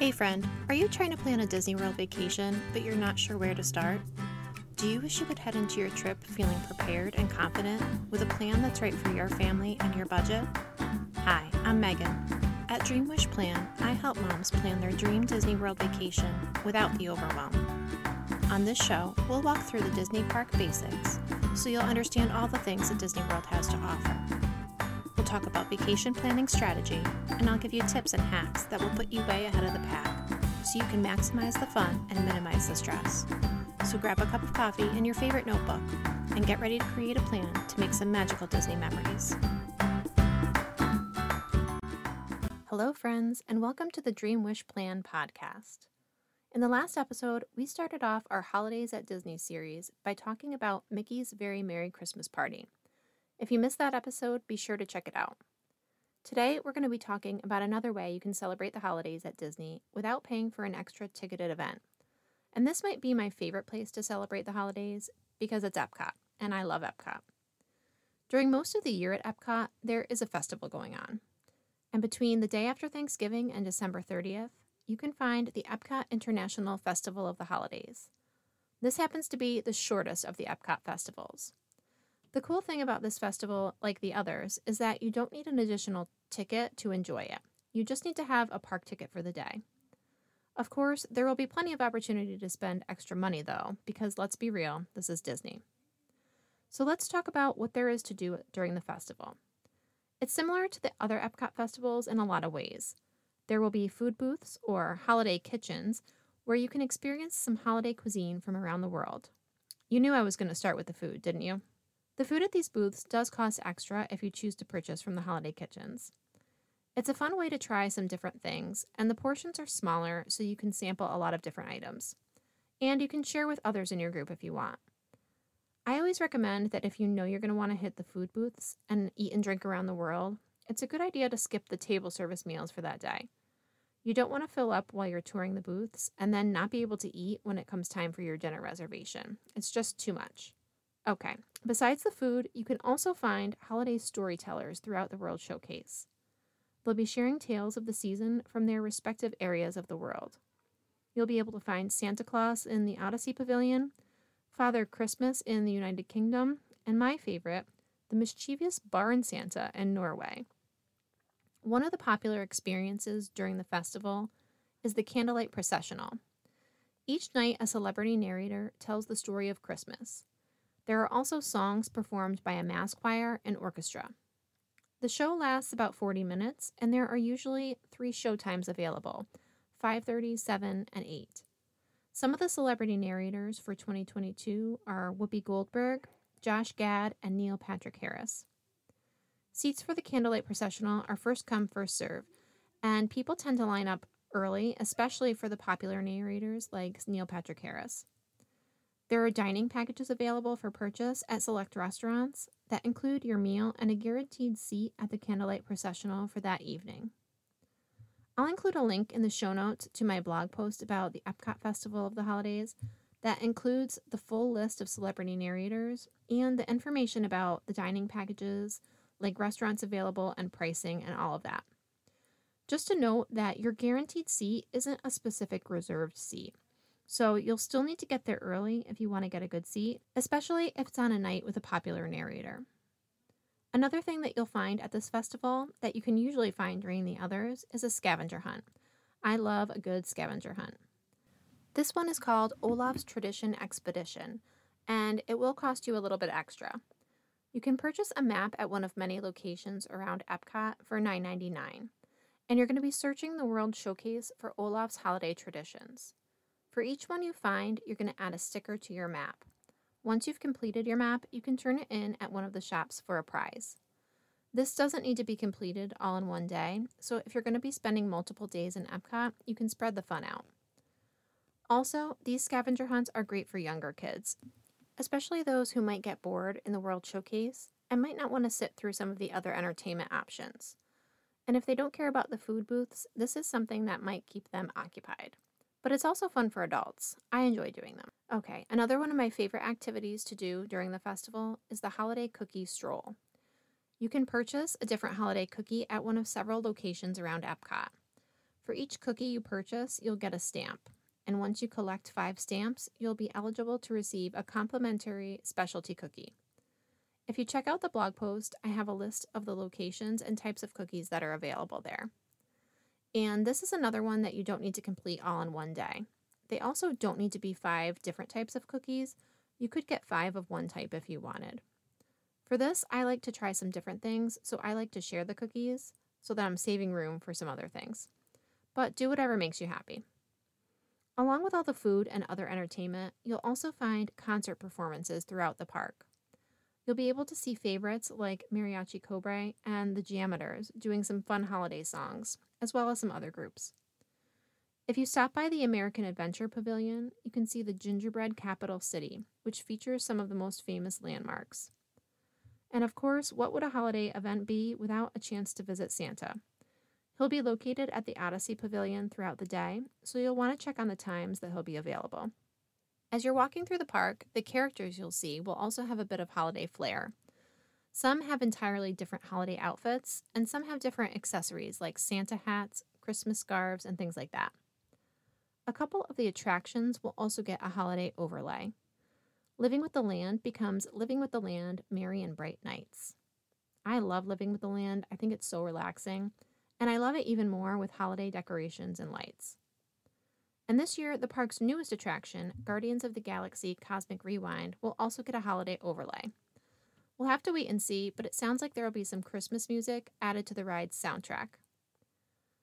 Hey friend, are you trying to plan a Disney World vacation, but you're not sure where to start? Do you wish you could head into your trip feeling prepared and confident with a plan that's right for your family and your budget? Hi, I'm Megan. At Dream Wish Plan, I help moms plan their dream Disney World vacation without the overwhelm. On this show, we'll walk through the Disney park basics so you'll understand all the things that Disney World has to offer. Talk about vacation planning strategy, and I'll give you tips and hacks that will put you way ahead of the pack so you can maximize the fun and minimize the stress. So grab a cup of coffee and your favorite notebook and get ready to create a plan to make some magical Disney memories. Hello, friends, and welcome to the Dream Wish Plan podcast. In the last episode, we started off our Holidays at Disney series by talking about Mickey's Very Merry Christmas Party. If you missed that episode, be sure to check it out. Today, we're going to be talking about another way you can celebrate the holidays at Disney without paying for an extra ticketed event. And this might be my favorite place to celebrate the holidays because it's Epcot, and I love Epcot. During most of the year at Epcot, there is a festival going on. And between the day after Thanksgiving and December 30th, you can find the Epcot International Festival of the Holidays. This happens to be the shortest of the Epcot festivals. The cool thing about this festival, like the others, is that you don't need an additional ticket to enjoy it. You just need to have a park ticket for the day. Of course, there will be plenty of opportunity to spend extra money, though, because let's be real, this is Disney. So let's talk about what there is to do during the festival. It's similar to the other Epcot festivals in a lot of ways. There will be food booths or holiday kitchens where you can experience some holiday cuisine from around the world. You knew I was going to start with the food, didn't you? The food at these booths does cost extra if you choose to purchase from the holiday kitchens. It's a fun way to try some different things, and the portions are smaller so you can sample a lot of different items. And you can share with others in your group if you want. I always recommend that if you know you're going to want to hit the food booths and eat and drink around the world, it's a good idea to skip the table service meals for that day. You don't want to fill up while you're touring the booths and then not be able to eat when it comes time for your dinner reservation. It's just too much. Okay, besides the food, you can also find holiday storytellers throughout the World Showcase. They'll be sharing tales of the season from their respective areas of the world. You'll be able to find Santa Claus in the Odyssey Pavilion, Father Christmas in the United Kingdom, and my favorite, the mischievous Barn Santa in Norway. One of the popular experiences during the festival is the candlelight processional. Each night, a celebrity narrator tells the story of Christmas. There are also songs performed by a mass choir and orchestra. The show lasts about 40 minutes, and there are usually three show times available 5:30, 7, and 8. Some of the celebrity narrators for 2022 are Whoopi Goldberg, Josh Gad, and Neil Patrick Harris. Seats for the candlelight processional are first come, first serve, and people tend to line up early, especially for the popular narrators like Neil Patrick Harris. There are dining packages available for purchase at select restaurants that include your meal and a guaranteed seat at the candlelight processional for that evening. I'll include a link in the show notes to my blog post about the Epcot Festival of the Holidays that includes the full list of celebrity narrators and the information about the dining packages, like restaurants available and pricing and all of that. Just to note that your guaranteed seat isn't a specific reserved seat. So you'll still need to get there early if you want to get a good seat, especially if it's on a night with a popular narrator. Another thing that you'll find at this festival that you can usually find during the others is a scavenger hunt. I love a good scavenger hunt. This one is called Olaf's Tradition Expedition, and it will cost you a little bit extra. You can purchase a map at one of many locations around Epcot for $9.99, and you're going to be searching the World Showcase for Olaf's holiday traditions. For each one you find, you're going to add a sticker to your map. Once you've completed your map, you can turn it in at one of the shops for a prize. This doesn't need to be completed all in one day, so if you're going to be spending multiple days in Epcot, you can spread the fun out. Also, these scavenger hunts are great for younger kids, especially those who might get bored in the World Showcase and might not want to sit through some of the other entertainment options. And if they don't care about the food booths, this is something that might keep them occupied but it's also fun for adults. I enjoy doing them. Okay, another one of my favorite activities to do during the festival is the holiday cookie stroll. You can purchase a different holiday cookie at one of several locations around Epcot. For each cookie you purchase, you'll get a stamp. And once you collect five stamps, you'll be eligible to receive a complimentary specialty cookie. If you check out the blog post, I have a list of the locations and types of cookies that are available there. And this is another one that you don't need to complete all in one day. They also don't need to be five different types of cookies. You could get five of one type if you wanted. For this, I like to try some different things, so I like to share the cookies so that I'm saving room for some other things. But do whatever makes you happy. Along with all the food and other entertainment, you'll also find concert performances throughout the park. You'll be able to see favorites like Mariachi Cobre and the JAMMitors doing some fun holiday songs, as well as some other groups. If you stop by the American Adventure Pavilion, you can see the gingerbread capital city, which features some of the most famous landmarks. And of course, what would a holiday event be without a chance to visit Santa? He'll be located at the Odyssey Pavilion throughout the day, so you'll want to check on the times that he'll be available. As you're walking through the park, the characters you'll see will also have a bit of holiday flair. Some have entirely different holiday outfits, and some have different accessories like Santa hats, Christmas scarves, and things like that. A couple of the attractions will also get a holiday overlay. Living with the Land becomes Living with the Land Merry and Bright Nights. I love Living with the Land, I think it's so relaxing, and I love it even more with holiday decorations and lights. And this year, the park's newest attraction, Guardians of the Galaxy Cosmic Rewind, will also get a holiday overlay. We'll have to wait and see, but it sounds like there will be some Christmas music added to the ride's soundtrack.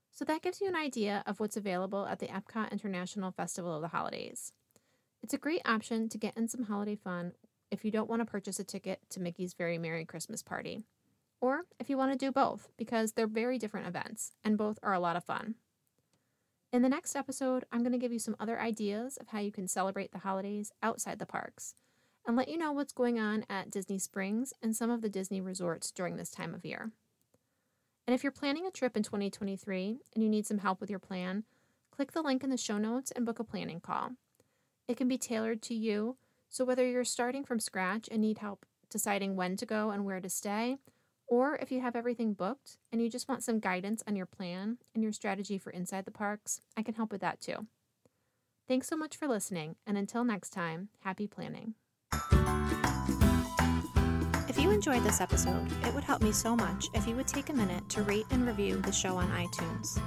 So that gives you an idea of what's available at the Epcot International Festival of the Holidays. It's a great option to get in some holiday fun if you don't want to purchase a ticket to Mickey's Very Merry Christmas Party, or if you want to do both, because they're very different events and both are a lot of fun. In the next episode, I'm going to give you some other ideas of how you can celebrate the holidays outside the parks and let you know what's going on at Disney Springs and some of the Disney resorts during this time of year. And if you're planning a trip in 2023 and you need some help with your plan, click the link in the show notes and book a planning call. It can be tailored to you, so whether you're starting from scratch and need help deciding when to go and where to stay, or if you have everything booked and you just want some guidance on your plan and your strategy for inside the parks, I can help with that too. Thanks so much for listening, and until next time, happy planning. If you enjoyed this episode, it would help me so much if you would take a minute to rate and review the show on iTunes.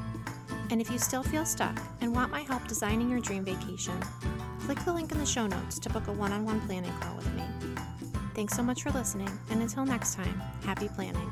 And if you still feel stuck and want my help designing your dream vacation, click the link in the show notes to book a one on one planning call with me. Thanks so much for listening, and until next time, happy planning.